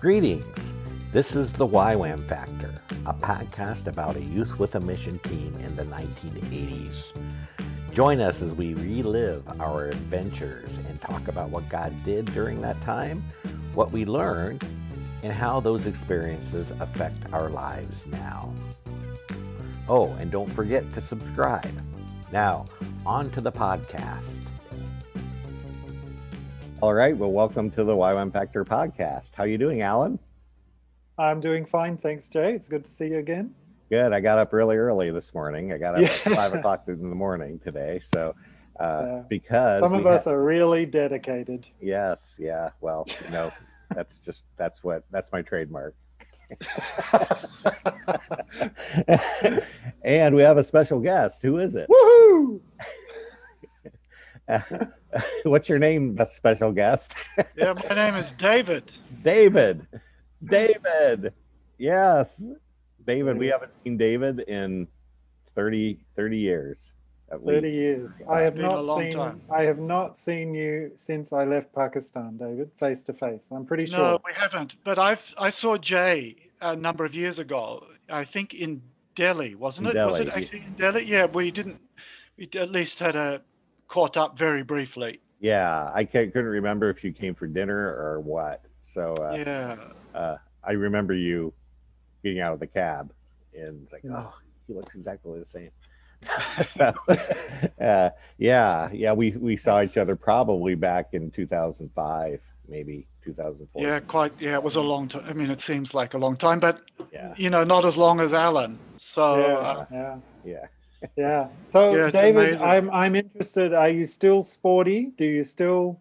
Greetings. This is the YWAM Factor, a podcast about a youth with a mission team in the 1980s. Join us as we relive our adventures and talk about what God did during that time, what we learned, and how those experiences affect our lives now. Oh, and don't forget to subscribe. Now, on to the podcast. All right, well, welcome to the YWAM Factor podcast. How are you doing, Alan? I'm doing fine, thanks, Jay. It's good to see you again. Good. I got up really early this morning. I got up Yeah. at five o'clock in the morning today. So, uh, Yeah. because Some of us ha- are really dedicated. yes, yeah. Well, you know, that's just that's what that's my trademark. and we have a special guest. Who is it? Woohoo! What's your name, the special guest? Yeah, my name is David. David. David. Yes. David. We haven't seen David in 30, 30 years. At 30 least. years. I have Been a not long seen time. I have not seen you since I left Pakistan, David, face to face. I'm pretty sure. No, we haven't. But I've I saw Jay a number of years ago. I think in Delhi, wasn't In it? Was it actually in Delhi? Yeah, we didn't. We at least had a caught up very briefly. Yeah. I couldn't remember if you came for dinner or what. So uh, Yeah. uh, I remember you getting out of the cab and it's like, oh, he looks exactly the same. so, uh, yeah, yeah, we, we saw each other probably back in 2005, maybe 2004. Yeah, quite. Yeah, it was a long time. I mean, it seems like a long time, but Yeah. you know, not as long as Alan. So yeah, uh, yeah, Yeah. Yeah. So, Yeah, David, amazing. I'm I'm interested. Are you still sporty? Do you still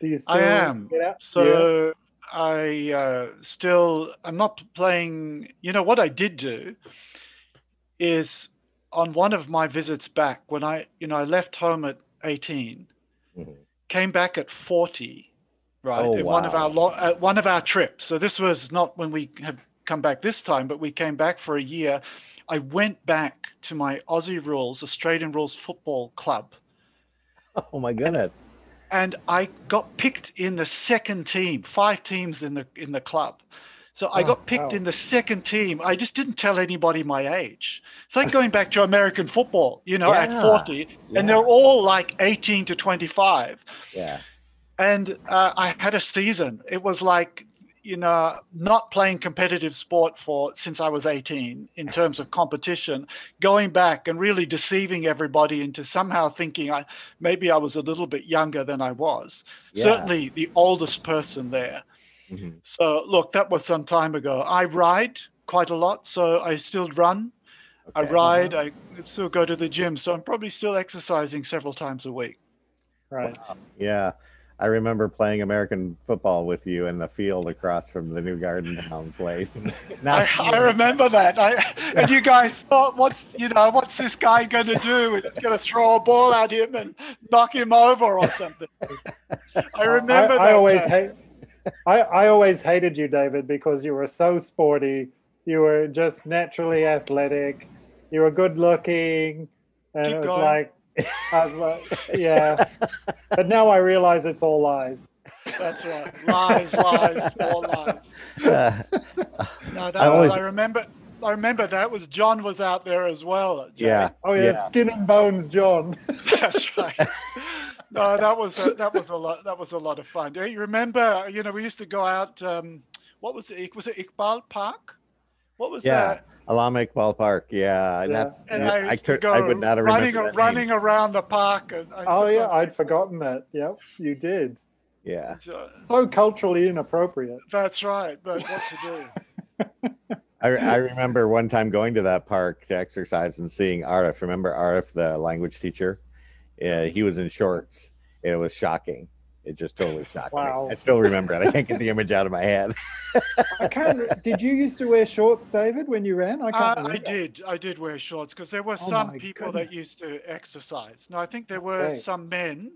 do you still I am. get out? Yeah. So I uh, still I'm not playing. You know what I did do is on one of my visits back when I you know I left home at 18, Mhm. came back at 40, right? Oh, in one of our lo- uh, one of our trips. So this was not when we had come back this time, but we came back for a year. I went back to my Aussie Rules Australian Rules Football Club Oh my goodness. and I got picked in the second team, five teams in the in the club. So I Oh, got picked wow. in the second team. I just didn't tell anybody my age. It's like going back to American football, you know, Yeah, at 40, yeah. and they're all like 18 to 25. Yeah. And uh, I had a season. It was like, you know, not playing competitive sport for since I was 18 in terms of competition, going back and really deceiving everybody into somehow thinking I maybe I was a little bit younger than I was. Yeah. Certainly the oldest person there. Mhm. So look, that was some time ago. I ride quite a lot, so I still run. I Okay. ride. I still go to the gym, so I'm probably still exercising several times a week. Right. Yeah. I remember playing American football with you in the field across from the new Garden Town place. Now- I, I remember that. I, and you guys thought, what's you know, what's this guy going to do? It's going to throw a ball at him and knock him over or something. I remember I, that. I always hate. I, I always hated you, David, because you were so sporty. You were just naturally athletic. You were good looking, and Keep it was going. like, like, yeah. But now I realize it's all lies. That's right. Lies, lies, all lies. Uh, No, that I was, always- I remember. I remember that was John was out there as well. Yeah. Oh yeah, Yeah. skin and bones, John. That's right. No, that was a, that was a lot. That was a lot of fun. Do you remember? You know, we used to go out. Um, what was it? Was it Iqbal Park? What was Yeah. that? Allama Iqbal Park. Yeah. And Yeah. that's, And yeah, I, I, used to could, go I would not have running, remembered running name. around the park. And I Oh yeah, I'd think, forgotten that. Yep, you did. Yeah. uh, So culturally inappropriate. That's right. But what to do? I, I remember one time going to that park to exercise and seeing Arif. Remember Arif, the language teacher? Yeah, he was in shorts. It was shocking. It just totally shocked Wow. me. I still remember it. I can't get the image out of my head. I can't. did you used to wear shorts, David, when you ran? I Uh, can't. I did. I did wear shorts because there were Oh some my people that used to exercise. Now I think there were Okay. some men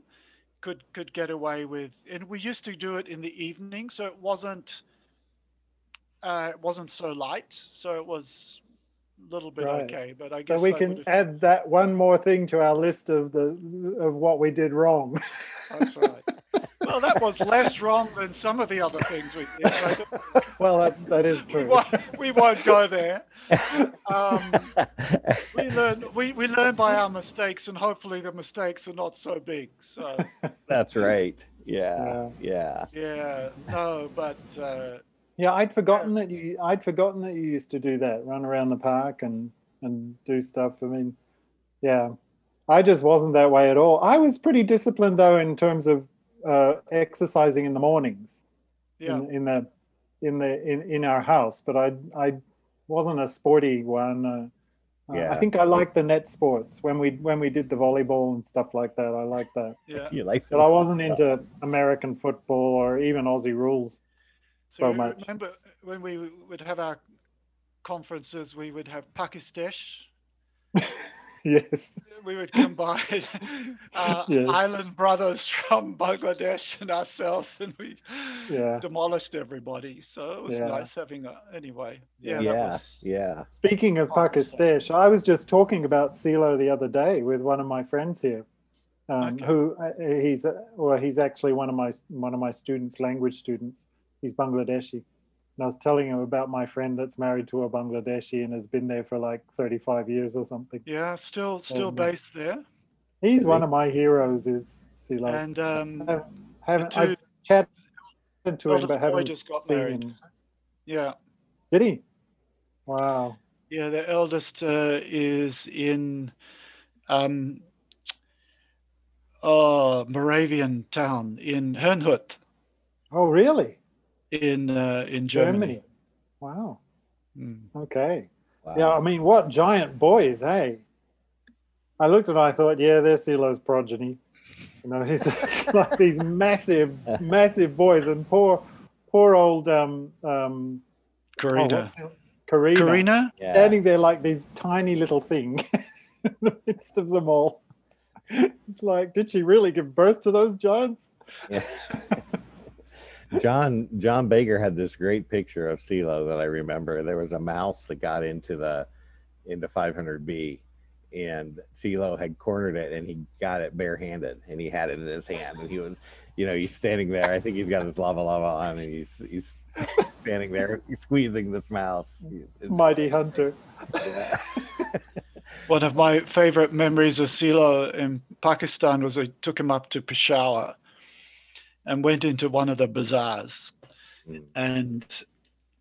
could could get away with, and we used to do it in the evening, so it wasn't uh, it wasn't so light, so it was a little bit Right. okay. But I guess So guess we I can would've- add that one more thing to our list of the of what we did wrong. That's right. Well, that was less wrong than some of the other things we did. So Well, that, that is we, true. won't, we won't go there. Um, we learn we, we learn by our mistakes, and hopefully the mistakes are not so big. So That's right. Yeah. Yeah. yeah, no, but uh, Yeah, I'd forgotten that you. I'd forgotten that you used to do that, run around the park and and do stuff. I mean, yeah, I just wasn't that way at all. I was pretty disciplined though in terms of uh, exercising in the mornings. yeah, In, in the in the in, in our house, but I I wasn't a sporty one. Uh, Yeah. I think I liked the net sports when we when we did the volleyball and stuff like that. I liked that, yeah. You like that. but I wasn't into American football or even Aussie rules so you much. Remember when we would have our conferences, we would have Pakistash. Yes. We would combine uh, Yes. island brothers from Bangladesh and ourselves, and we Yeah. demolished everybody. So it was Yeah. nice having a. Anyway, yeah, Yeah. that was. Yeah. Speaking of Oh, Pakistash, I was just talking about Silo the other day with one of my friends here, um, Okay. who uh, he's uh, well, he's actually one of my one of my students, language students. He's Bangladeshi, and I was telling him about my friend that's married to a Bangladeshi and has been there for like 35 years or something. Yeah, still still Um, based there, He's Is one he? of my heroes. Is CeeLo? and um, I haven't the I've chatted to him, but haven't just got seen married. him. yeah, Did he? Wow. yeah. The eldest uh, is in um, oh, Moravian town in Herrnhut Oh, really? In uh, in Germany. Germany. Wow. Mm. Okay. Wow. Yeah, I mean, what giant boys, hey? I looked at it, I thought, yeah, they're CeeLo's progeny. You know, he's like these massive, massive boys, and poor, poor old um, um, oh, Karina. what's the- Karina, Karina? Yeah. standing there like this tiny little thing in the midst of them all. It's like, did she really give birth to those giants? Yeah. John John Baker had this great picture of CeeLo that I remember. There was a mouse that got into the into 500B, and CeeLo had cornered it, and he got it barehanded, and he had it in his hand, and he was, you know, he's standing there. I think he's got his lava lava on, and he's he's standing there squeezing this mouse. Mighty hunter. Yeah. One of my favorite memories of Silo in Pakistan was I took him up to Peshawar and went into one of the bazaars. Mm. And,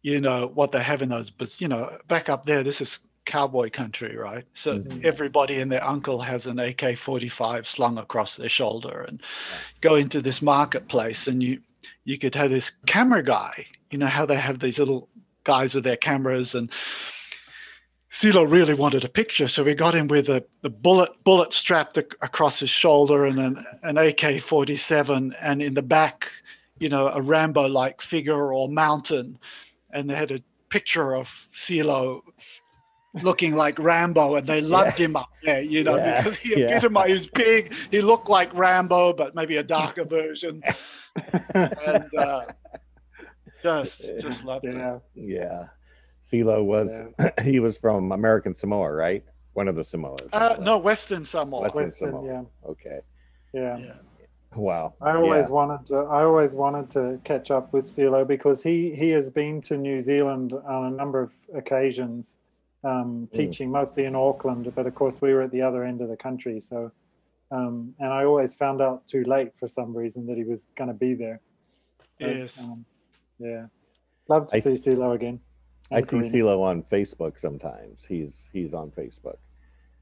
you know, what they have in those, baz- you know, back up there, this is cowboy country, right? So Mhm. everybody and their uncle has an AK 45 slung across their shoulder and go into this marketplace and you, you could have this camera guy, you know, how they have these little guys with their cameras and CeeLo really wanted a picture, so we got him with a the bullet bullet strapped ac- across his shoulder and an, an AK-47, and in the back, you know, a Rambo-like figure or mountain, and they had a picture of CeeLo looking like Rambo, and they loved him up there, you know, Yeah, because he yeah. epitomized. He was big. He looked like Rambo, but maybe a darker version, and uh, just just loved it. yeah. yeah. CeeLo was he was from American Samoa, right? One of the Samoas. Uh, no, Western Samoa. Western Western, Samoa. yeah, Okay. yeah. Yeah. Wow. I always Yeah. wanted to. I always wanted to catch up with CeeLo because he he has been to New Zealand on a number of occasions, um, teaching mostly in Auckland. But of course, we were at the other end of the country, so um, and I always found out too late for some reason that he was going to be there. But, Yes. um, yeah. Love to I- see CeeLo again. I see Karina. CeeLo on Facebook sometimes. He's he's on Facebook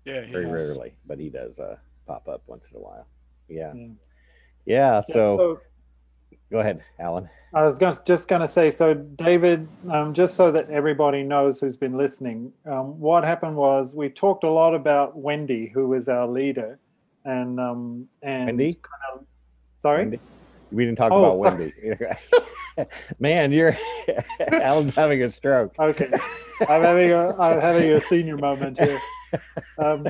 Yeah, he very has. rarely, but he does uh, pop up once in a while. Yeah. Yeah. Yeah. Yeah, So go ahead, Alan. I was gonna, just going to say, so David, um, just so that everybody knows who's been listening, um, what happened was we talked a lot about Wendy, who was our leader, and um, and Wendy? kind of, sorry, Wendy? We didn't talk Oh, about sorry. Wendy. Man, you're Alan's having a stroke. okay, I'm having a I'm having a senior moment here. Um,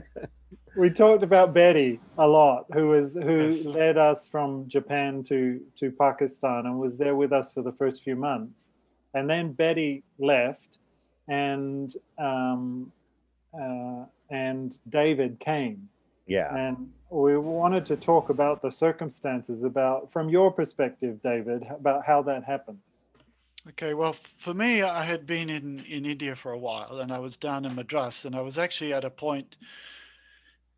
we talked about Betty a lot, who was who led us from Japan to to Pakistan and was there with us for the first few months, and then Betty left, and um, uh, and David came, Yeah. And we wanted to talk about the circumstances about, from your perspective, David, about how that happened. Okay, well, for me, I had been in, in India for a while and I was down in Madras, and I was actually at a point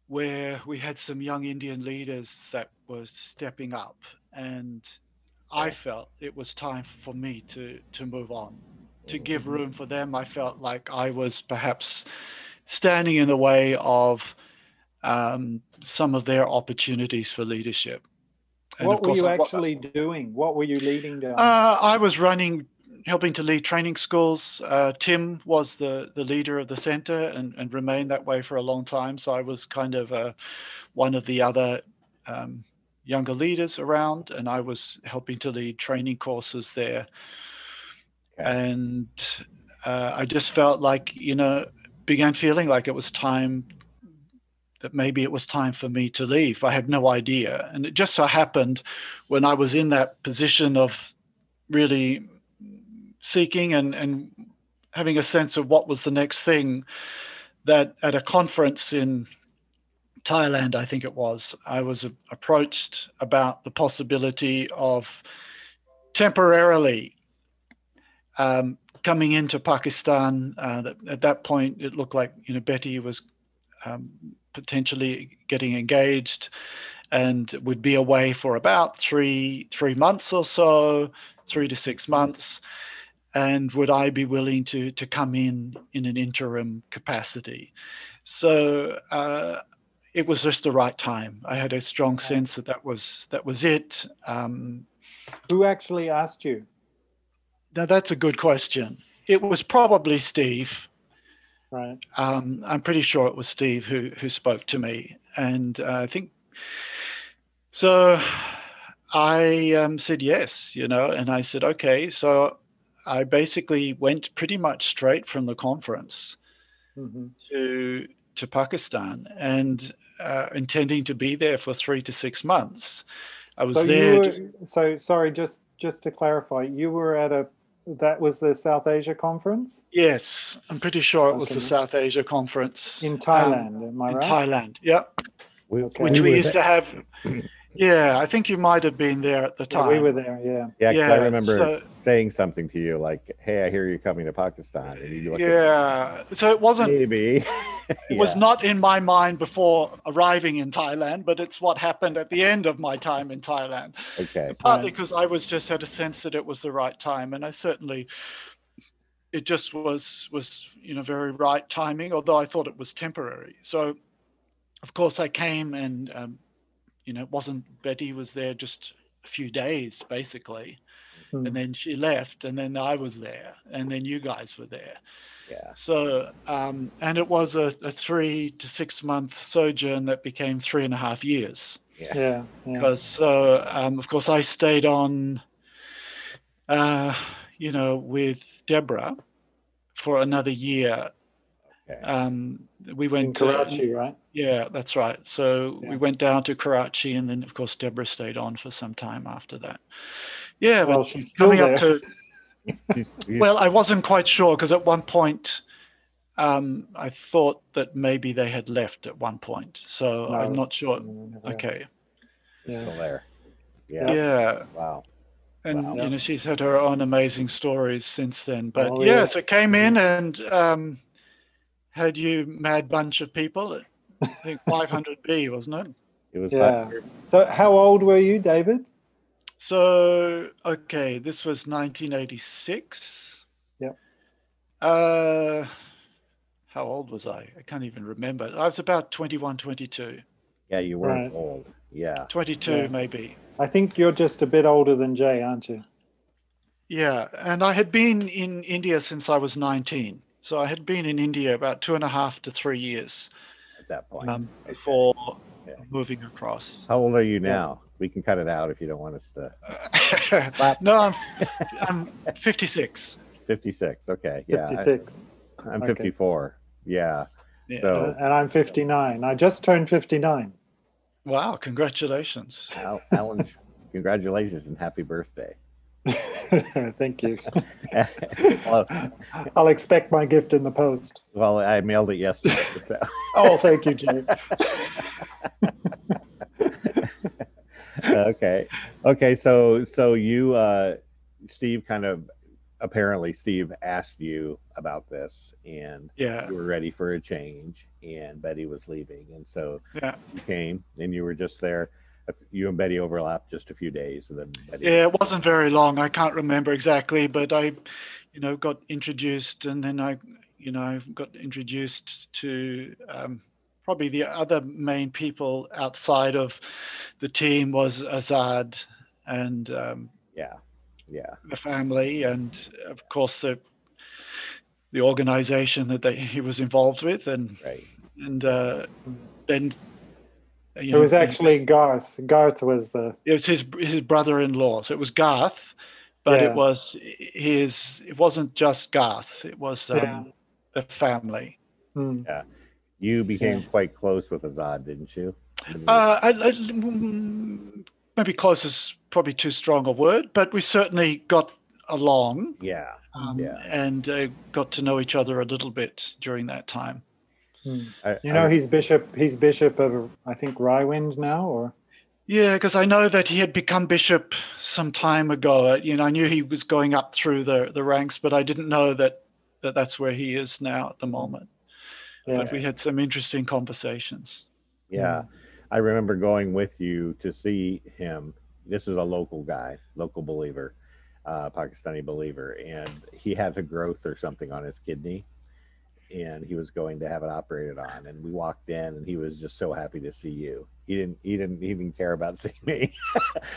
where we had some young Indian leaders that was stepping up, and I felt it was time for me to, to move on, to give mm-hmm. room for them. I felt like I was perhaps standing in the way of um, some of their opportunities for leadership. And what were you I- actually doing? What were you leading down? uh, I was running, helping to lead training schools. Uh, Tim was the, the leader of the center and, and remained that way for a long time. So I was kind of uh, one of the other um, younger leaders around, and I was helping to lead training courses there. Okay. And uh, I just felt like, you know, began feeling like it was time that maybe it was time for me to leave. I had no idea. And it just so happened when I was in that position of really seeking and, and having a sense of what was the next thing that at a conference in Thailand, I think it was, I was approached about the possibility of temporarily um, coming into Pakistan. Uh, at that point, it looked like you know Betty was um, potentially getting engaged and would be away for about three three months or so, three to six months. And would I be willing to to come in in an interim capacity? So uh, it was just the right time. I had a strong sense that that was that was it. Um, Who actually asked you? now that's a good question. It was probably Steve. Right. Um, I'm pretty sure it was Steve who who spoke to me, and uh, I think so. I um, said yes, you know, and I said okay. So I basically went pretty much straight from the conference hmm to to Pakistan, and uh, intending to be there for three to six months. I was So there. were, so sorry, just just to clarify, you were at a that was the South Asia conference yes, I'm pretty sure it was Okay. the South Asia conference in um, Thailand. am I in right? Thailand. Yep. We, Okay. which we were used there- to have. Yeah, I think you might have been there at the Yeah, time. we were there. Yeah. Yeah, because I remember so- saying something to you like, "Hey, I hear you're coming to Pakistan," and you looked at Yeah, so it wasn't. maybe. It was not in my mind before arriving in Thailand, but it's what happened at the end of my time in Thailand. okay. Partly Right. because I was just had a sense that it was the right time, and I certainly, it just was was you know very right timing. Although I thought it was temporary. So, of course, I came and um, you know it wasn't Betty was there just a few days basically. Hmm. and then she left and then i was there and then you guys were there Yeah. so um, and it was a, a three to six month sojourn that became three and a half years Yeah. Yeah. yeah. because so um, of course i stayed on uh, you know with deborah for another year Okay. Um, we went In to- Karachi, right? yeah, that's right. So Yeah. we went down to Karachi, and then of course Deborah stayed on for some time after that. Yeah, Well, but she's still coming up there. to She's- she's- well, I wasn't quite sure because at one point um, I thought that maybe they had left at one point. So I'm not sure. Yeah. Okay. Yeah. still there. Yeah. Yeah. Wow. And Wow. you know she's had her own amazing stories since then. But Oh, yeah, so yes. came in and um, had you mad bunch of people. I think 500B, wasn't it? It was Yeah. fun. So, how old were you, David? So, okay, this was 1986. Yeah. Uh, how old was I? I can't even remember. I was about 21, 22. Yeah, you weren't Right. old. Yeah. 22, Yeah. maybe. I think you're just a bit older than Jay, aren't you? Yeah. And I had been in India since I was 19. So I had been in India about two and a half to three years At that point. um, before Yeah. moving across. How old are you now? We can cut it out if you don't want us to. no, I'm, I'm 56. 56. Okay. Yeah. I- 56. I'm Okay. 54. Yeah. Yeah. So, and I'm 59. I just turned 59. Wow, congratulations. Alan, congratulations and happy birthday. Thank you. well, I'll expect my gift in the post. well, I mailed it yesterday. so- Oh, thank you, Jay. okay. Okay. So, so you, uh, Steve, kind of apparently, Steve asked you about this, and Yeah. you were ready for a change, and Betty was leaving, and so Yeah. you came, and you were just there. You and Betty overlapped just a few days, and then Betty. Yeah, it wasn't very long. I can't remember exactly, but I, you know, got introduced, and then I, you know, got introduced to um, probably the other main people outside of the team was Azad and um, Yeah. Yeah. the family, and of course the the organization that they, he was involved with, and Right. and uh, then. You It was then- actually Garth. Garth was the it was his his brother-in-law. So it was Garth, but Yeah. it was his. It wasn't just Garth. It was um, Yeah. the family. hmm. You became Yeah. quite close with Azad, didn't you? Uh, I, I, mm, maybe close is probably too strong a word, but we certainly got along yeah. um, Yeah. and uh, got to know each other a little bit during that time. Hmm. I, You know, I- he's bishop. He's bishop of I think Raiwind now, or Yeah, because I know that he had become bishop some time ago. Uh, You know, I knew he was going up through the, the ranks, but I didn't know that, that that's where he is now at the moment. yeah. But we had some interesting conversations. Yeah. I remember going with you to see him. This is a local guy, local believer, uh, Pakistani believer, and he had a growth or something on his kidney, and he was going to have it operated on. And we walked in, and he was just so happy to see you. He didn't. He didn't even care about seeing me,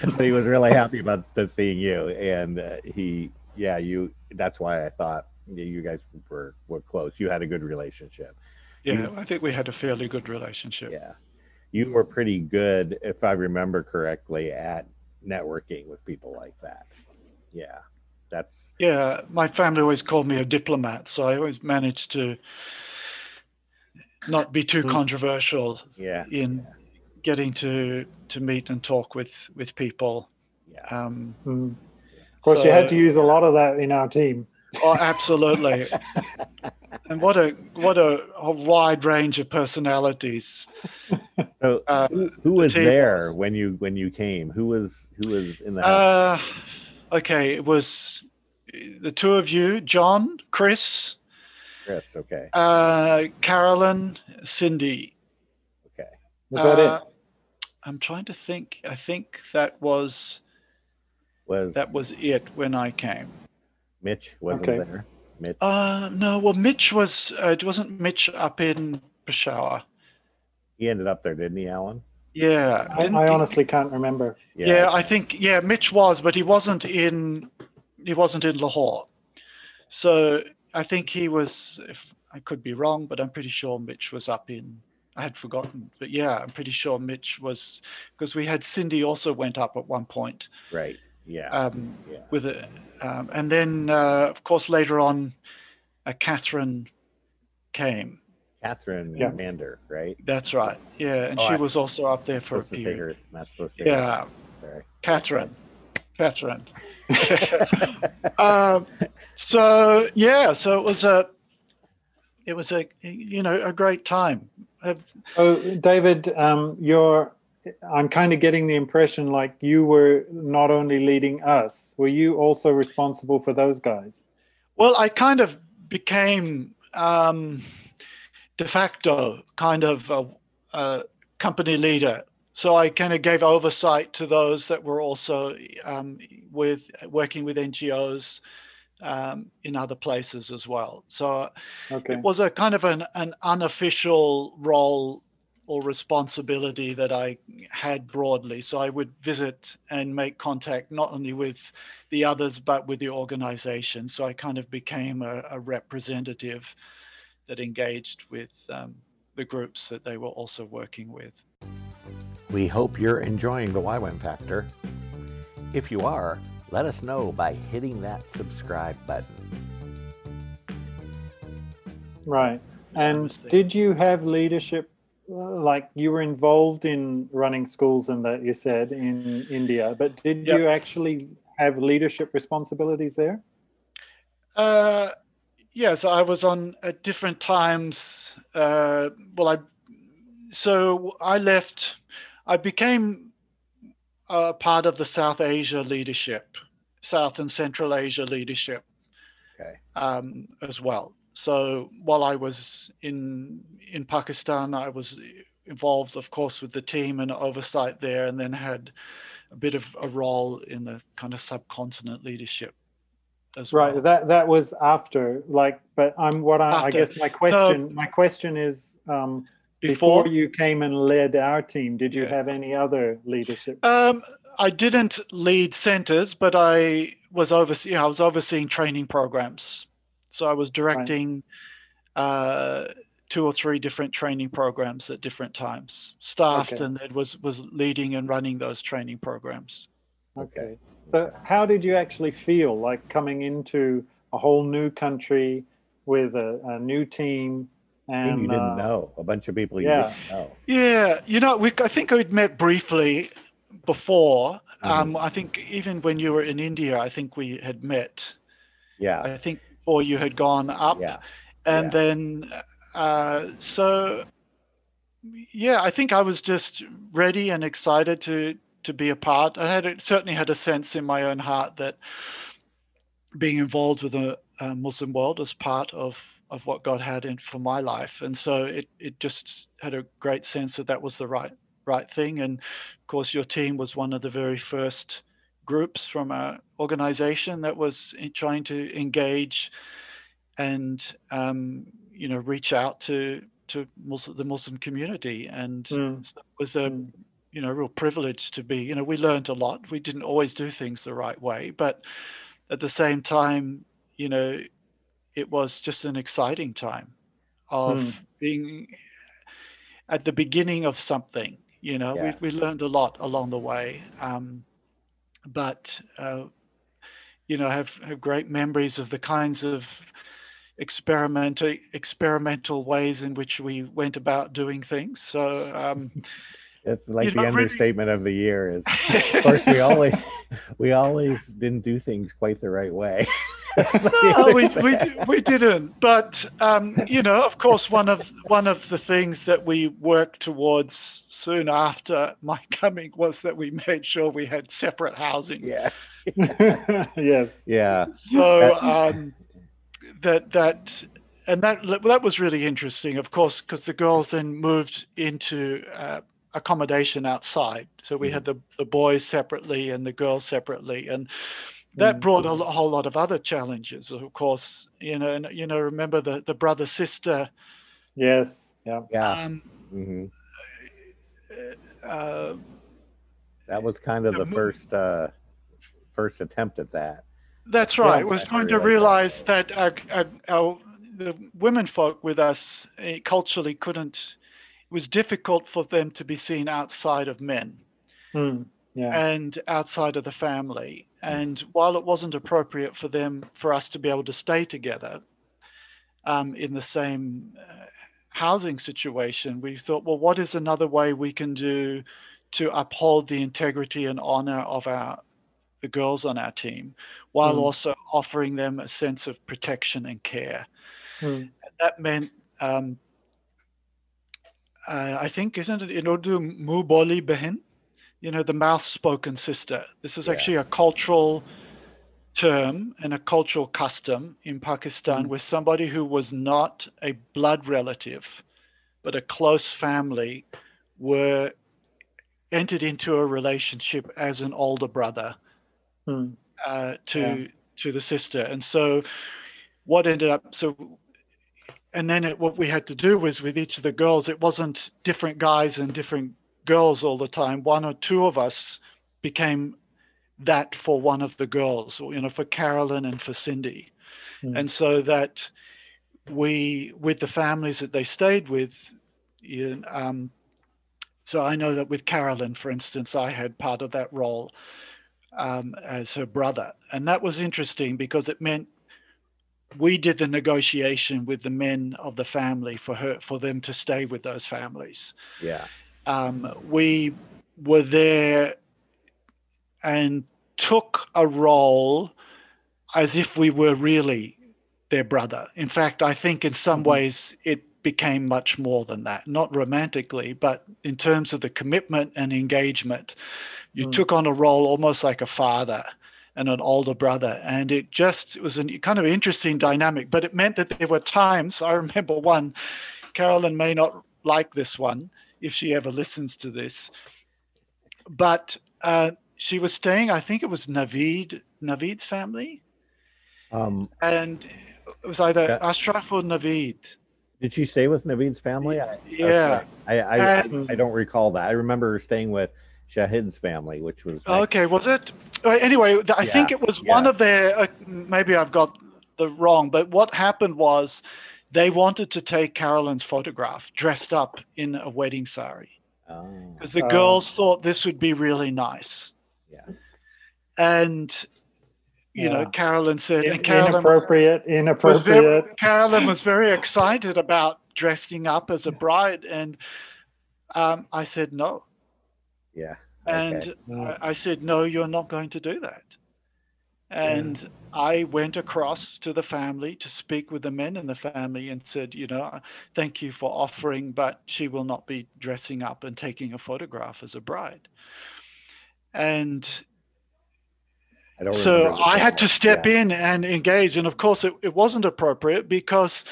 but he was really happy about to seeing you. And uh, he, yeah, you. That's why I thought you guys were were close. You had a good relationship. Yeah, I think we had a fairly good relationship. Yeah. You were pretty good, if I remember correctly, at networking with people like that. Yeah. That's Yeah, my family always called me a diplomat, so I always managed to not be too Hmm. controversial yeah. in getting to to meet and talk with with people. Yeah. Um, Hmm. Of course, you had to use a lot of that in our team. oh, absolutely. and what a what a, a wide range of personalities. So Uh, who, who was the there when you when you came? Who was who was in the house? uh, okay, it was the two of you, John, Chris, Chris, okay. uh, Carolyn, Cindy. Okay. Was that Uh, it? I'm trying to think. I think that was Was that was it when I came. Mitch wasn't Okay. there? Mitch. Uh, no, well, Mitch was. Uh, it wasn't Mitch up in Peshawar. he ended up there, didn't he, Alan? Yeah, I, didn't I he- honestly can't remember. Yeah. I think yeah, Mitch was, but he wasn't in. He wasn't in Lahore. So I think he was. If I could be wrong, but I'm pretty sure Mitch was up in. I had forgotten, but yeah, I'm pretty sure Mitch was because we had Cindy also went up at one point. Right. Yeah. Um, yeah. with it. Um, and then, uh, of course, later on, uh, Catherine came. Catherine Yeah. Mander, right? That's right. Yeah, and Oh, she I- was also up there for a Supposed to say her. Not supposed to say her. Yeah, Sorry. Catherine. Catherine. um, so yeah, so it was a, it was a, you know, a great time. Oh, David, um, you're. I'm kind of getting the impression like you were not only leading us. Were you also responsible for those guys? Well, I kind of became um, de facto kind of a, a company leader. So I kind of gave oversight to those that were also um, with working with NGOs um, in other places as well. So Okay. it was a kind of an, an unofficial role or responsibility that I had broadly. So I would visit and make contact not only with the others, but with the organization. So I kind of became a, a representative that engaged with um, the groups that they were also working with. We hope you're enjoying the YWAM Factor. If you are, let us know by hitting that subscribe button. Right. And did you have leadership? uh, Like you were involved in running schools and that you said in India, but did Yep. you actually have leadership responsibilities there? Uh, yes, I was on at different times. Uh, well, I so I left. I became a part of the South Asia leadership, South and Central Asia leadership, Okay. um, as well. So while I was in in Pakistan, I was involved, of course, with the team and oversight there, and then had a bit of a role in the kind of subcontinent leadership as Right. well. That that was after, like, but I'm what I, I guess my question. my question is, um, Before, before you came and led our team, did you Yeah. have any other leadership? Um, I didn't lead centers, but I was overseeing. I was overseeing training programs, so I was directing uh, two or three different training programs at different times, staffed, Okay. and then was was leading and running those training programs. Okay. So, how did you actually feel like coming into a whole new country with a, a new team? And And you didn't uh, know a bunch of people you yeah. didn't know. Yeah, you know, we I think we'd met briefly before. Mhm. Um, I think even when you were in India, I think we had met. Yeah. I think before you had gone up. Yeah. and Yeah. then uh, so yeah i think i was just ready and excited to to be a part i had certainly had a sense in my own heart that being involved with the uh, muslim world was part of of what god had in for my life and so it it just had a great sense that that was the right right thing and of course your team was one of the very first groups from our organization that was in trying to engage and um, you know reach out to to Muslim, the Muslim community, and Mm. so it was a Mm. You know real privilege to be. You know, we learned a lot. We didn't always do things the right way, but at the same time, you know, it was just an exciting time of Mm. being at the beginning of something. You know, Yeah. we we learned a lot along the way, um, but uh, you know, have have great memories of the kinds of experimental experimental ways in which we went about doing things. So um, It's like You the know, really- understatement of the year is of course we always we always didn't do things quite the right way. That's no, we, we, we didn't. But um, you know, of course, one of one of the things that we worked towards soon after my coming was that we made sure we had separate housing. yeah. yes. Yeah. So um, that that and that that was really interesting, of course, because the girls then moved into uh, accommodation outside. So we had the the boys separately and the girls separately, and that Mm. brought a, lo- whole lot of other challenges. Of course, you know, and you know, remember the the brother sister. Yes. Yeah. Yeah. Um, hmm uh, That was kind of Yeah, the first uh first attempt at that. That's Yeah, right. was I going to realize that our, our, our, the women folk with us eh, culturally couldn't. It was difficult for them to be seen outside of men Mm. Yeah. and outside of the family. And while it wasn't appropriate for them, for us to be able to stay together um, in the same uh, housing situation, we thought, well, what is another way we can do to uphold the integrity and honor of our the girls on our team, while Mm. also offering them a sense of protection and care. Mm. That meant, um, uh, I think, isn't it in Urdu, muboli behin? You know, the mouth-spoken sister. This is Yeah. actually a cultural term and a cultural custom in Pakistan Mm. where somebody who was not a blood relative, but a close family, were entered into a relationship as an older brother Mm. uh, to Yeah. to the sister, and so what ended up so, and then it, what we had to do was with each of the girls, it wasn't different guys and different girls all the time. One or two of us became that for one of the girls, or, you know, for Carolyn and for Cindy, Mm. and so that we with the families that they stayed with. You, um, so I know that with Carolyn, for instance, I had part of that role um, as her brother. And that was interesting because it meant we did the negotiation with the men of the family for her for them to stay with those families. Yeah. Um, we were there and took a role as if we were really their brother. In fact, I think in some mm-hmm. ways it became much more than that, not romantically, but in terms of the commitment and engagement. You mm. took on a role almost like a father and an older brother. And it just it was a kind of interesting dynamic, but it meant that there were times, I remember one, Carolyn may not like this one if she ever listens to this, but uh, she was staying, I think it was Naveed, Naveed's family. Um, and it was either that, Ashraf or Navid. Did she stay with Navid's family? I, yeah. I, I, I, I, don't recall that. I remember her staying with Shahid's family, which was. Okay, was it? Uh, anyway, I yeah, think it was yeah. one of their. Uh, maybe I've got the wrong, but what happened was they wanted to take Carolyn's photograph dressed up in a wedding sari. Because oh. the girls oh. thought this would be really nice. Yeah. And you yeah. know, Carolyn said, In, and Carolyn inappropriate, was, inappropriate. Was very, Carolyn was very excited about dressing up as a bride, and um, I said no. Yeah. And I, I, said, no, you're not going to do that. And yeah. I went across to the family to speak with the men in the family and said, you know, thank you for offering, but she will not be dressing up and taking a photograph as a bride. And I so I had to step yeah. in and engage. And of course, it, it wasn't appropriate because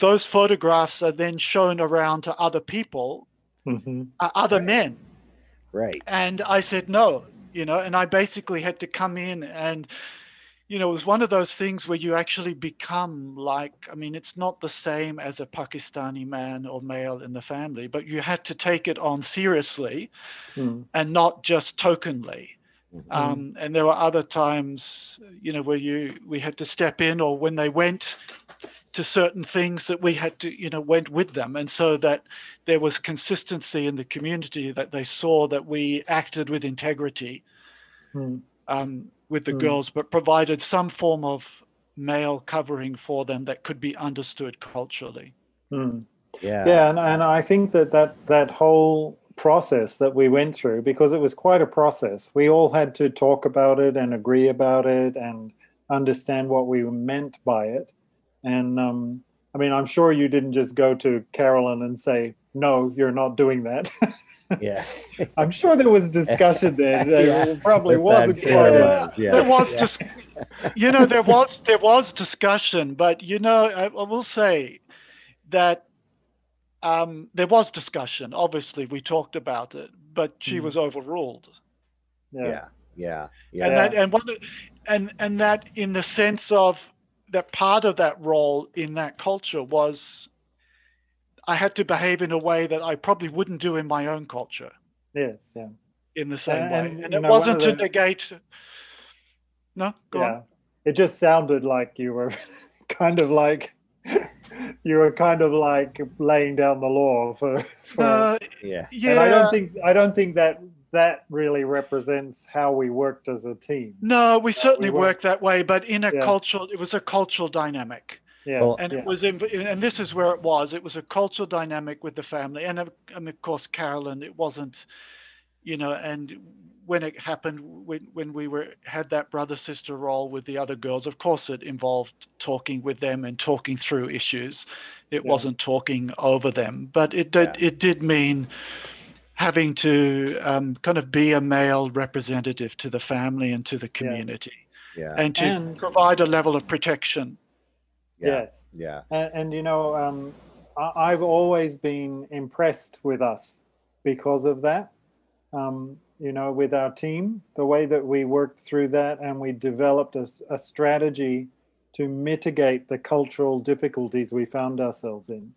those photographs are then shown around to other people, mm-hmm. uh, other right. men. Right. And I said, no, you know, and I basically had to come in and, you know, it was one of those things where you actually become like, I mean, it's not the same as a Pakistani man or male in the family, but you had to take it on seriously mm. and not just tokenly. Mm-hmm. Um, and there were other times, you know, where you we had to step in, or when they went to certain things that we had to, you know, went with them, and so that there was consistency in the community that they saw that we acted with integrity mm. um, with the mm. girls, but provided some form of male covering for them that could be understood culturally. Mm. Yeah, yeah, and, and I think that that that whole process that we went through because it was quite a process. We all had to talk about it and agree about it and understand what we meant by it. And um, I mean, I'm sure you didn't just go to Carolyn and say, "No, you're not doing that." yeah, I'm sure there was discussion there. There yeah. probably wasn't. Quite was, yeah. There was just, you know, there was there was discussion, but you know, I, I will say that um, there was discussion. Obviously, we talked about it, but she mm. was overruled. Yeah. yeah, yeah, yeah. And that, and one, and and that, in the sense of that, part of that role in that culture was, I had to behave in a way that I probably wouldn't do in my own culture. Yes, yeah. In the same and, way, and, and it know, wasn't to the, negate. No, go yeah. on. It just sounded like you were kind of like you were kind of like laying down the law for, for uh, yeah. yeah. I don't think I don't think that that really represents how we worked as a team. No, we certainly we worked, that way, but in a yeah. cultural, it was a cultural dynamic. Yeah, well, and yeah. it was, in, and this is where it was. It was a cultural dynamic with the family, and of, and of course Carolyn. It wasn't, you know, and when it happened when, when we were had that brother sister role with the other girls of course it involved talking with them and talking through issues it yeah. wasn't talking over them but it did yeah. it did mean having to um, kind of be a male representative to the family and to the community yes. yeah. and to and, provide a level of protection yes yeah and, and you know um, I, i've always been impressed with us because of that um, you know, with our team, the way that we worked through that and we developed a, a strategy to mitigate the cultural difficulties we found ourselves in.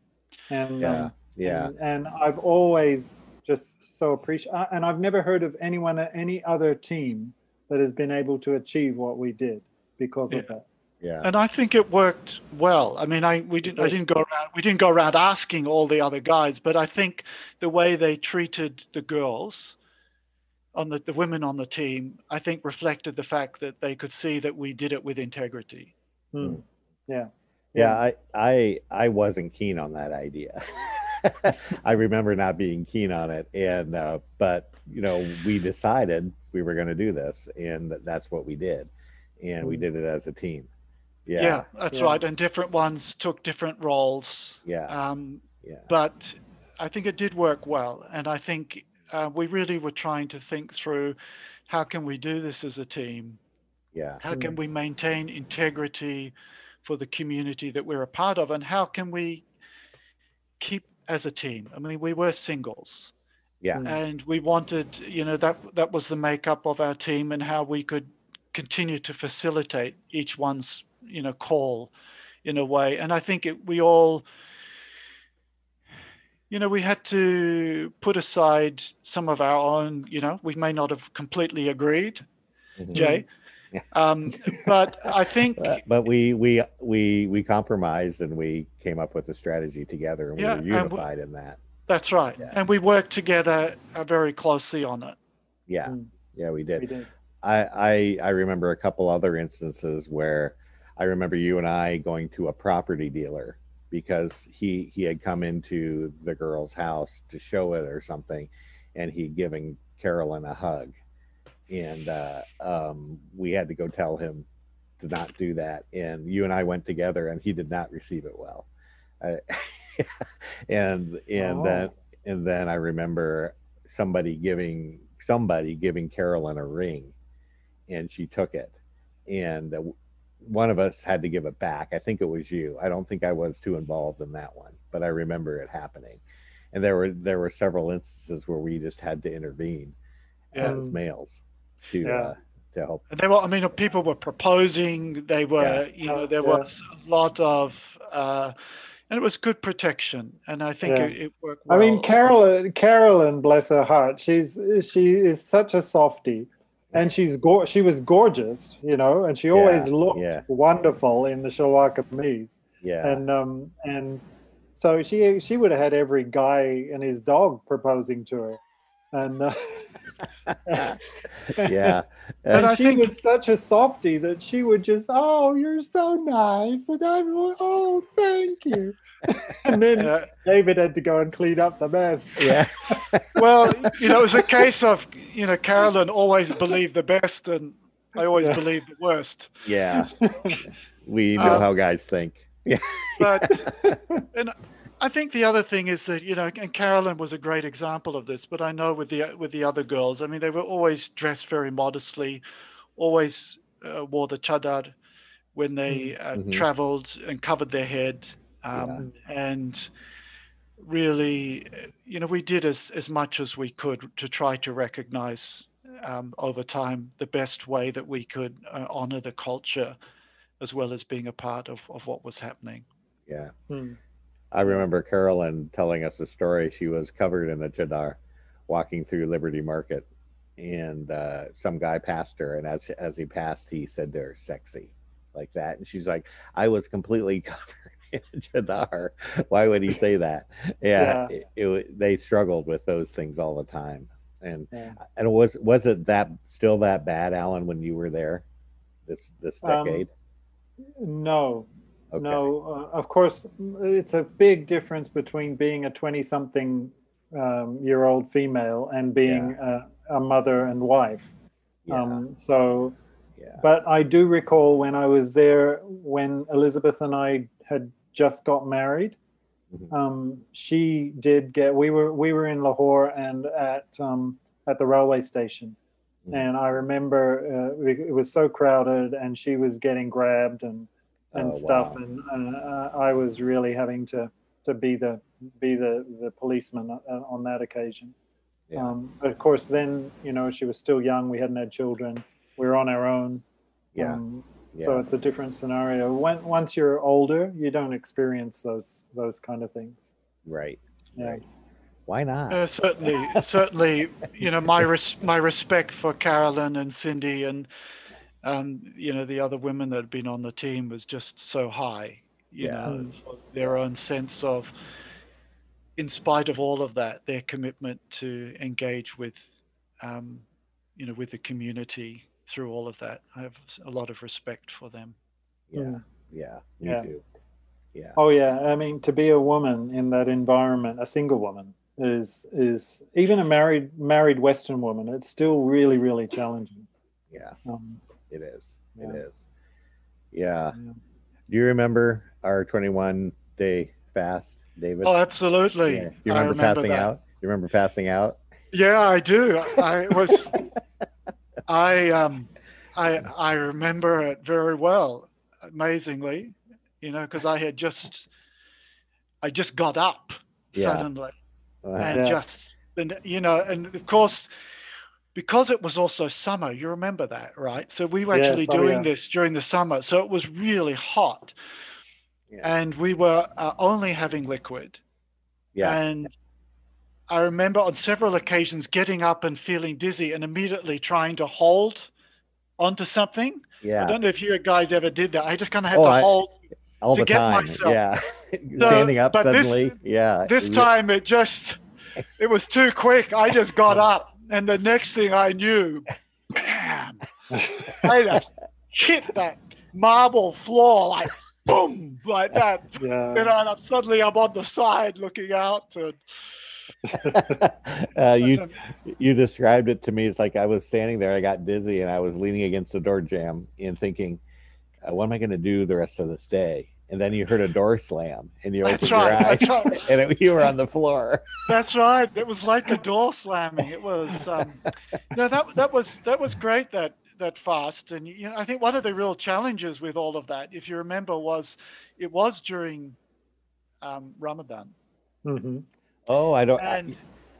And yeah, um, yeah. And, and, I've always just so appreciate, uh, and I've never heard of anyone at any other team that has been able to achieve what we did because yeah. of that. Yeah. And I think it worked well. I mean, I we didn't I didn't go around we didn't go around asking all the other guys, but I think the way they treated the girls on the, the women on the team, I think reflected the fact that they could see that we did it with integrity. Hmm. Yeah. Yeah, I, I I wasn't keen on that idea. I remember not being keen on it, and uh, but you know we decided we were going to do this, and that's what we did, and we Mm. did it as a team. Yeah, Yeah, that's Yeah. right. And different ones took different roles. yeah, Um, yeah, but I think it did work well. And I think uh, we really were trying to think through how can we do this as a team? yeah, How can we maintain integrity for the community that we're a part of? And how can we keep as a team? I mean, we were singles yeah, Mm. and we wanted, you know, that that was the makeup of our team and how we could continue to facilitate each one's, you know, call in a way. And I think it, we all, you know, we had to put aside some of our own, you know, we may not have completely agreed, Mhm. Jay. Yeah. Um, but I think, But, but we we we we compromised and we came up with a strategy together, and we Yeah, were and we- unified in that. that's right. Yeah. And we worked together uh, very closely on it. Yeah, Mm. yeah, we did. We did. did. I, I I remember a couple other instances where I remember you and I going to a property dealer because he he had come into the girl's house to show it or something, and he'd given Carolyn a hug, and uh, um, we had to go tell him to not do that, and you and I went together, and he did not receive it well, uh, and and Oh. then and then I remember somebody giving somebody giving Carolyn a ring and she took it and one of us had to give it back. I think it was you. I don't think i was too involved in that one but i remember it happening. And there were there were several instances where we just had to intervene Yeah. as males to Yeah. uh, to help And they were, I mean, people were proposing, they were, yeah. you know, there Yeah. was a lot of, uh, and it was good protection. And I think Yeah. it, it worked well. I mean, Carolyn, Carolyn, bless her heart, she's she is such a softie, and she's go- she was gorgeous, you know, and she always Yeah, looked yeah. wonderful in the shalwar kameez, yeah and um and so she she would have had every guy and his dog proposing to her, and uh, yeah and I she think- was such a softie that she would just, oh, you're so nice, and I'm, oh, thank you, and then Uh, David had to go and clean up the mess. yeah well, you know, it was a case of, you know, Carolyn always believed the best and I always Yeah. believed the worst. yeah we know Um, how guys think Yeah. But, and I think the other thing is that, you know, and Carolyn was a great example of this, but I know with the, with the other girls, I mean, they were always dressed very modestly, always uh, wore the chadar when they uh, Mhm. traveled and covered their head. Um, And really, uh, you know, we did as, as much as we could to try to recognize um, over time the best way that we could uh, honor the culture as well as being a part of, of what was happening. yeah Hmm. I remember Carolyn telling us a story. She was covered in a chadar walking through Liberty Market, and uh, some guy passed her. And as as he passed, he said to her, "Sexy," like that. And she's like, "I was completely covered in a chadar. Why would he say that?" Yeah, Yeah. It, it, they struggled with those things all the time. And Yeah. and was was it that still that bad, Alan, when you were there this this Um, decade? No, okay. no. Uh, of course, it's a big difference between being a 20 something um, year old female and being a, a mother and wife. Yeah. Um, so, yeah. but I do recall when I was there, when Elizabeth and I had just got married. Mhm. Um, she did get. We were we were in Lahore and at um, at the railway station, Mhm. and I remember uh, it was so crowded, and she was getting grabbed and and Oh, stuff, wow. and uh, I was really having to to be the be the the policeman uh, on that occasion. Yeah. Um, but of course, then you know she was still young. We hadn't had children. We were on our own. Yeah. Um, yeah. So it's a different scenario. When, once you're older, you don't experience those those kind of things. right. Yeah. Right. Why not? Uh, certainly, certainly, you know, my res- my respect for Carolyn and Cindy and um, you know the other women that had been on the team was just so high. You Yeah. know, for their own sense of, in spite of all of that, their commitment to engage with, um, you know, with the community through all of that. I have a lot of respect for them. yeah. Yeah. Me Yeah. too. Yeah. Oh yeah. I mean, to be a woman in that environment, a single woman is is even a married married Western woman. It's still really really challenging. Yeah, Um, it is. Yeah. It is. Yeah. yeah. Do you remember our 21 day fast, David? Oh, absolutely. Yeah. You I remember, passing that. out? You remember passing out? Yeah, I do. I was, I um, I I remember it very well. Amazingly, you know, because I had just, I just got up Yeah. suddenly and just, and you know, and of course, because it was also summer. You remember that, right? So we were Yes, actually oh, doing yeah. this during the summer, so it was really hot, yeah. and we were uh, only having liquid. yeah. And I remember on several occasions getting up and feeling dizzy and immediately trying to hold onto something. Yeah. I don't know if you guys ever did that. I just kind of had Oh, to I- hold. All to the get time. myself. Yeah. Standing up but this- suddenly. yeah. This time it just, it was too quick. I just got up. And the next thing I knew, bam, I just hit that marble floor like boom, like that. Yeah. You know, and I'm, suddenly I'm on the side looking out. And, uh, you you described it to me. It's like I was standing there, I got dizzy, and I was leaning against the door jamb and thinking, uh, "What am I going to do the rest of this day?" And then you heard a door slam, and you That's opened your right, eyes, right. and it, you were on the floor. That's right. It was like a door slamming. It was, um, no, that that was that was great. That that fast, and you know, I think one of the real challenges with all of that, if you remember, was it was during um, Ramadan, mm-hmm. Oh, I don't. and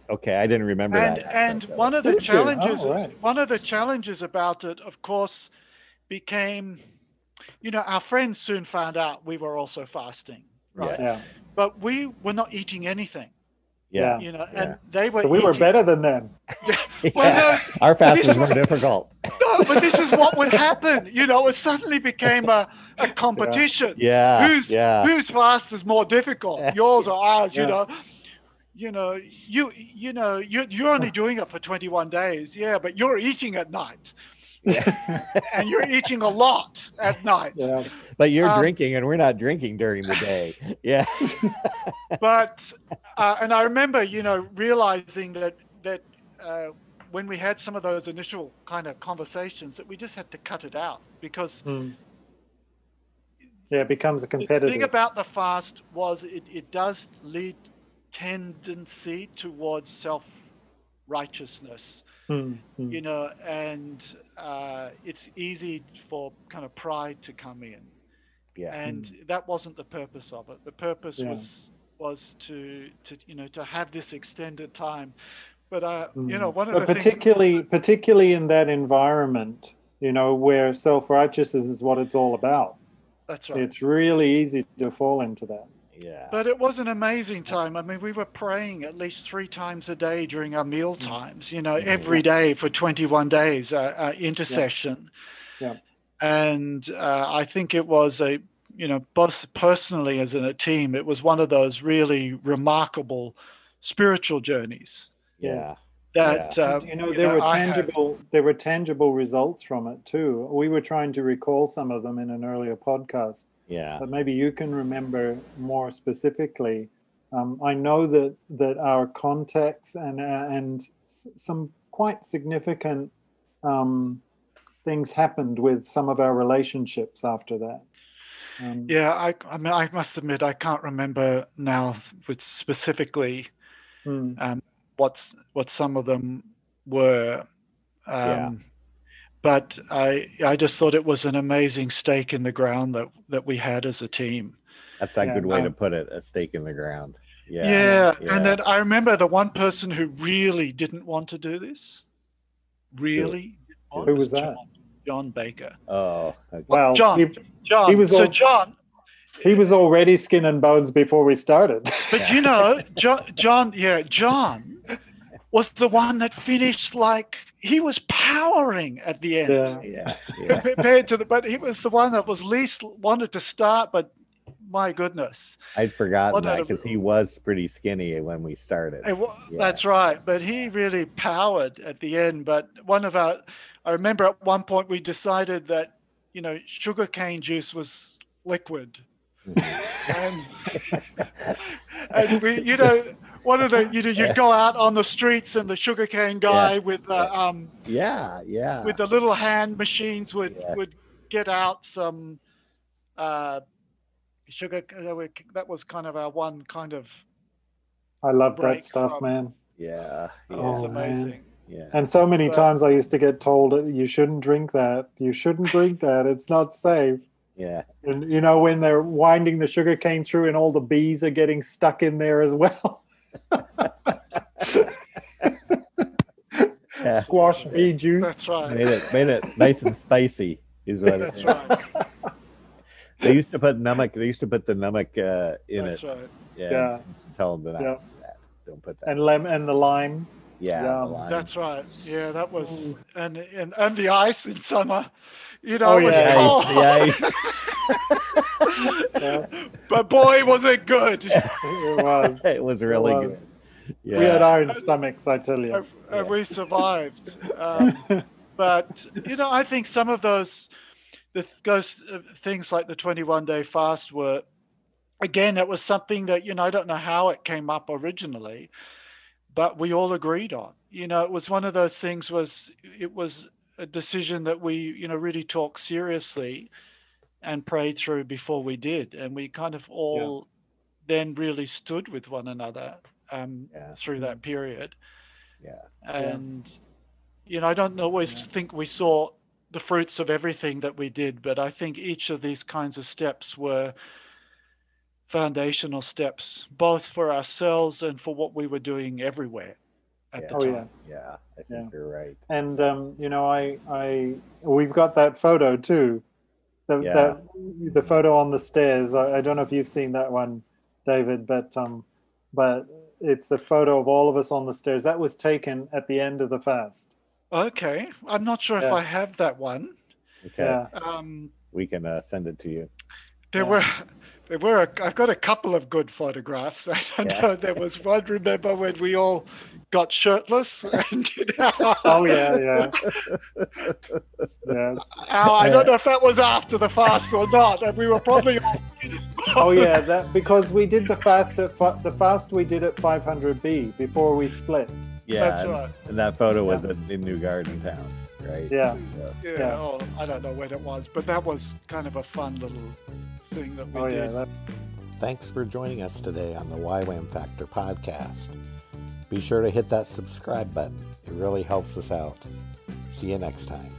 okay, I didn't remember and that. and aspect one it. of the Did challenges, Oh, right. one of the challenges about it, of course, became, you know, our friends soon found out we were also fasting, right? Yeah. But we were not eating anything, yeah, you know, Yeah. and they were. So we were better than them. Well, Yeah. Our fast this was more difficult. No, but this is what would happen. You know, it suddenly became a, a competition. Yeah, Who's yeah, whose fast is more difficult, yours or ours? You know, you know, you you know, you you're only doing it for 21 days. Yeah, but you're eating at night, and you're eating a lot at night. Yeah. but you're um, drinking, and we're not drinking during the day. Yeah, But uh, and I remember, you know, realizing that that. Uh, when we had some of those initial kind of conversations, that we just had to cut it out because Mm. Yeah, it becomes a The competitive. thing about the fast was it, it does lead tendency towards self righteousness, Mm, mm. you know, and uh, it's easy for kind of pride to come in, yeah, and that wasn't the purpose of it. The purpose Yeah. was was to to you know to have this extended time, but uh, you Mm. know one of but the things. particularly particularly in that environment you know where self-righteousness is what it's all about That's right. it's really easy to fall into that yeah. But it was an amazing time. I mean, we were praying at least three times a day during our meal times, you know, every day for 21 days, uh, uh, intercession. Yeah. And uh, I think it was a, you know, both personally as in a team, it was one of those really remarkable spiritual journeys yeah. that, uh, you know there were I had. tangible there were tangible results from it too we were trying to recall some of them in an earlier podcast Yeah. but maybe you can remember more specifically. Um, I know that that our contacts and uh, and s- some quite significant um, things happened with some of our relationships after that. Um, Yeah, I, I mean, I must admit, I can't remember now with specifically mm, um, what's what some of them were. Um, Yeah. But I I just thought it was an amazing stake in the ground that that we had as a team. That's a Yeah, good way to um, put it. A stake in the ground. Yeah, Yeah. and then I remember the one person who really didn't want to do this. Really, didn't want Who was that? John, John Baker. Oh, okay. well, John. he, John. He was so all- John. he was already skin and bones before we started. But you know, John, John, yeah, John was the one that finished like he was powering at the end. yeah. yeah. Yeah. compared to the but he was the one that was least wanted to start but my goodness I'd forgotten What that because he was pretty skinny when we started. It wa- Yeah. that's right but he really powered at the end but one of our i remember at one point we decided that you know sugar cane juice was liquid Mhm. and and we you know what are the you know you'd go out on the streets and the sugarcane guy with the um Yeah, yeah. with the little hand machines would Yeah. would get out some uh sugar that was kind of our one kind of I love break that stuff, from- man. yeah, it yeah, was Oh, man. amazing yeah. And so many But- times I used to get told you shouldn't drink that. You shouldn't drink that. It's not safe. yeah. And you know when they're winding the sugar cane through and all the bees are getting stuck in there as well. Yeah. Squash bee juice. that's right Made it made it nice and spicy is what it that's is. right They used to put namak. They used to put the namak uh, in that's it. right Yeah. Yeah. Tell them to not Yeah. do that. Don't put that. And lem and the lime. yeah. yeah, the lime. That's right. Yeah, that was and and and the ice in summer. You know, Oh, it was yeah. cold, the ice. The Yeah, but boy, was it good. it was. it was really was. good. Yeah. We had iron stomachs, I tell you. and, and we survived. Um, but you know, I think some of those, the those uh, things like the 21 day fast were, again, it was something that you know I don't know how it came up originally, but we all agreed on. You know, it was one of those things. Was it was a decision that we you know really talked seriously, and prayed through before we did, and we kind of all then really stood with one another um, Yeah. through that period Yeah. and you know i don't always Yeah. think we saw the fruits of everything that we did but i think each of these kinds of steps were foundational steps both for ourselves and for what we were doing everywhere at Yeah. the Oh, time yeah. Yeah. I think Yeah. you're right. And um, you know, I, I, we've got that photo too. The, Yeah. that, the photo on the stairs. I, I don't know if you've seen that one, David, but um, but it's the photo of all of us on the stairs. That was taken at the end of the fast. okay i'm not sure if i have that one Okay. Yeah. um, We can uh, send it to you. there Yeah. were there were a, i've got a couple of good photographs i don't Yeah. know there was one remember when we all got shirtless and did our, Oh yeah, yeah. yes. Our, I don't know if that was after the fast or not, and we were probably. Oh yeah, that because we did the fast at fi- the fast we did at 500B before we split. Yeah. That's and, right. and that photo was in, in New Garden Town, right? Yeah. Yeah, Yeah. Oh, I don't know when it was, but that was kind of a fun little thing that we Oh did. yeah, that, Thanks for joining us today on the YWAM Factor podcast. Be sure to hit that subscribe button. It really helps us out. See you next time.